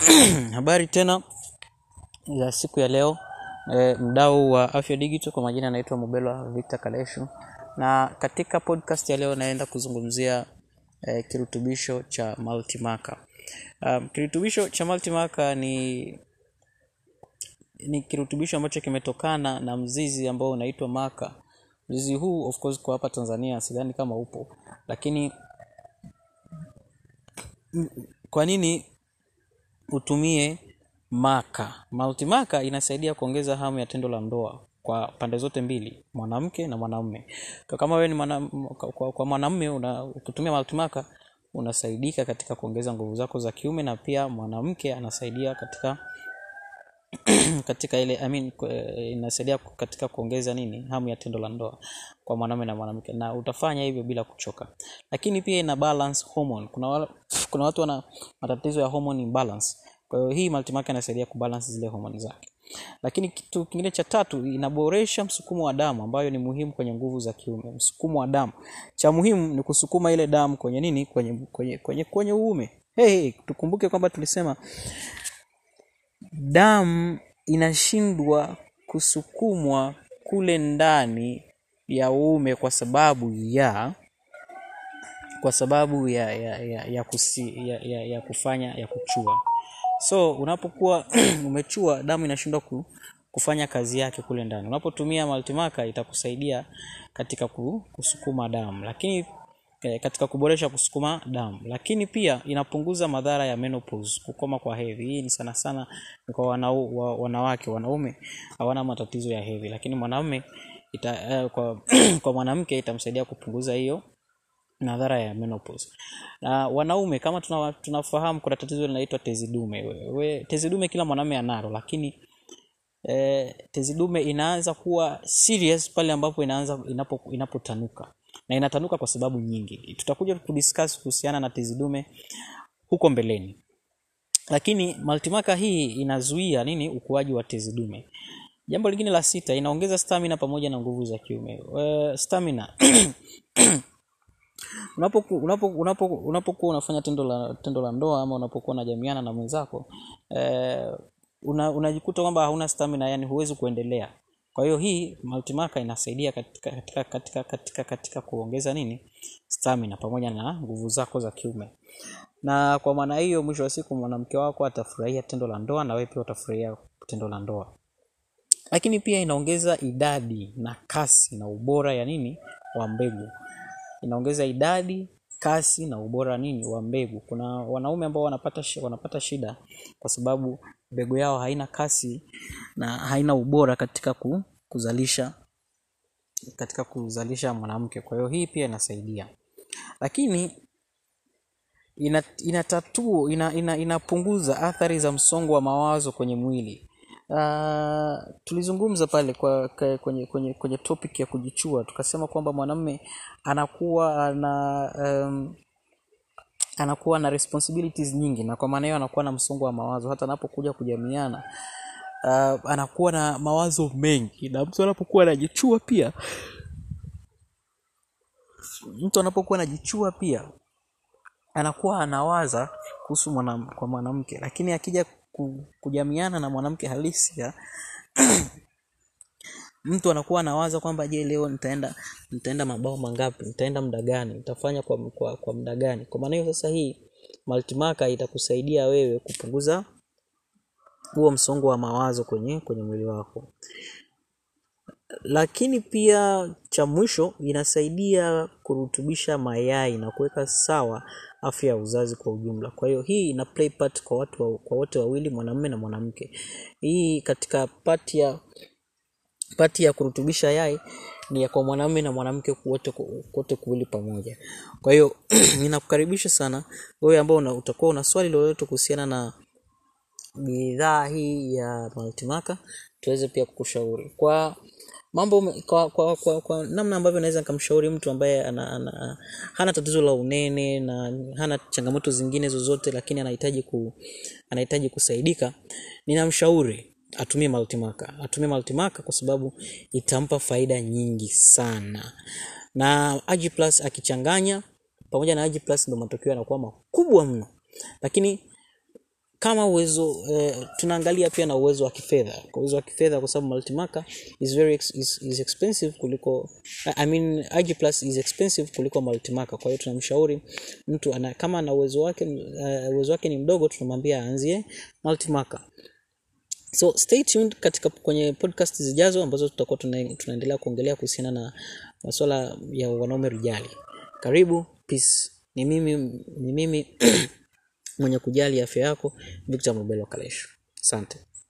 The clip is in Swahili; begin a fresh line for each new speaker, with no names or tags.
Habari tena ya siku ya leo. E, mdau wa Afya Digital kwa majina anaitwa Mubelwa Victor Kaleshu, na katika podcast ya leo naenda kuzungumzia e, kirutubisho cha multimaka Um, kirutubisho cha multimaka ni ni kirutubisho ambacho kimetokana na mzizi ambao unaitwa maka. Mzizi huu of course kwa hapa Tanzania sidhani kama upo, lakini kwa nini utumie maka? Multimaka inasaidia kuongeza hamu ya tendo la ndoa kwa pande zote mbili, mwanamke na mwanamume. Kama wewe ni mwana, kwa, kwa ukitumia multimaka unasaidika katika kuongeza nguvu zako za kiume, na pia mwanamke anasaidia katika katika ile I mean, inasaidia katika kuongeza nini, hamu ya tendo la ndoa kwa mwanamume na mwanamke, na utafanya hivyo bila kuchoka. Lakini pia ina balance hormone. Kuna wala, kuna watu wana matatizo ya hormone imbalance, kwa hiyo hii multimaca inasaidia kubalance zile hormone zake. Lakini kitu kingine cha tatu, inaboresha msukumo wa damu ambayo ni muhimu kwenye nguvu za kiume. Msukumo wa damu, cha muhimu ni kusukuma ile damu kwenye nini, kwenye kwenye kwenye, kwenye uume. Hey, hey, tukumbuke kwamba tulisema damu inashindwa kusukumwa kule ndani ya uume kwa sababu ya kwa sababu ya ya ya, ya, kusi, ya, ya, ya kufanya ya kuchua. So unapokuwa umechua, damu inashindwa ku, kufanya kazi yake kule ndani. Unapotumia maltimaka itakusaidia katika kusukuma damu, lakini katika kuboresha kusukuma damu, lakini pia inapunguza madhara ya menopause, kukoma kwa hedhi. Hii ni sana sana kwa wanau, wa, wanawake. Wanaume hawana matatizo ya hedhi, lakini mwanaume ita, eh, kwa, kwa mwanamke itamsaidia kupunguza hiyo madhara ya menopause. Na wanaume kama tuna, tunafahamu kuna tatizo linaloitwa tezi dume. We, tezi dume kila mwanaume analo, lakini eh, tezi inaanza kuwa serious pale ambapo inaanza inapo, inapotanuka na inatanuka kwa sababu nyingi. Tutakuja kudiscuss kuhusiana na tezi dume huko mbeleni, lakini multimaka hii inazuia nini, ukuaji wa tezi dume. Jambo lingine la sita, inaongeza stamina pamoja na nguvu za kiume. Uh, stamina unapokuwa unapo, unapo, unapo unafanya tendo la tendo la ndoa ama unapokuwa unajamiana na mwenzako eh, una, unajikuta kwamba hauna stamina, yani huwezi kuendelea. Kwa hiyo hii multimaca inasaidia katika katika katika katika, katika kuongeza nini? Stamina pamoja na nguvu zako za kiume, na kwa maana hiyo, mwisho wa siku mwanamke wako atafurahia tendo la ndoa na wewe pia utafurahia tendo la ndoa. Lakini pia inaongeza idadi na kasi na ubora ya nini? Wa mbegu. Inaongeza idadi, kasi na ubora nini? Wa mbegu. Kuna wanaume ambao wanapata wanapata shida kwa sababu mbegu yao haina kasi na haina ubora katika kuzalisha katika kuzalisha mwanamke. Kwa hiyo hii pia inasaidia, lakini ina inatatua ina, ina, inapunguza athari za msongo wa mawazo kwenye mwili. Uh, tulizungumza pale kwa, kwenye, kwenye, kwenye topic ya kujichua tukasema kwamba mwanamume anakuwa ana um, anakuwa na responsibilities nyingi, na kwa maana hiyo anakuwa na msongo wa mawazo hata anapokuja kujamiana. Uh, anakuwa na mawazo mengi, na mtu anapokuwa anajichua pia, mtu anapokuwa anajichua pia anakuwa anawaza kuhusu mwanam, kwa mwanamke, lakini akija kujamiana na mwanamke halisi mtu anakuwa anawaza kwamba je, leo nitaenda nitaenda mabao mangapi, nitaenda muda gani, nitafanya kwa, kwa, kwa muda gani? Kwa maana hiyo sasa, hii multimaca itakusaidia wewe kupunguza huo msongo wa mawazo kwenye kwenye mwili wako, lakini pia cha mwisho inasaidia kurutubisha mayai na kuweka sawa afya ya uzazi kwa ujumla. Kwa hiyo hii ina play part kwa watu wa, kwa wote wawili mwanamume na mwanamke. Hii katika pati ya pati ya kurutubisha yai ni ya kwa mwanamume na mwanamke wote wote kuwili pamoja. Kwa hiyo ninakukaribisha sana wewe ambao una, utakuwa una swali lolote kuhusiana na bidhaa hii ya Multimaka tuweze pia kukushauri kwa mambo kwa, kwa, kwa, kwa namna ambavyo naweza nikamshauri mtu ambaye ana, ana, hana tatizo la unene na hana changamoto zingine zozote, lakini anahitaji ku, anahitaji kusaidika. Ninamshauri atumie multimaca, atumie multimaca kwa sababu itampa faida nyingi sana, na Ag Plus akichanganya pamoja na Ag Plus ndo matokeo yanakuwa makubwa mno, lakini kama uwezo eh, tunaangalia pia na uwezo wa kifedha. Uwezo wa kifedha kwa sababu multimarker is very ex, is, is expensive kuliko I mean IG plus is expensive kuliko multimarker. Kwa hiyo tunamshauri mtu ana, kama ana uwezo wake uh, uwezo wake ni mdogo tunamwambia aanzie multimarker so stay tuned katika kwenye podcast zijazo ambazo tutakuwa tuna, tunaendelea kuongelea kuhusiana na masuala ya wanaume rijali. Karibu peace. Ni mimi ni mimi mwenye kujali afya yako victor mobelo kalesho asante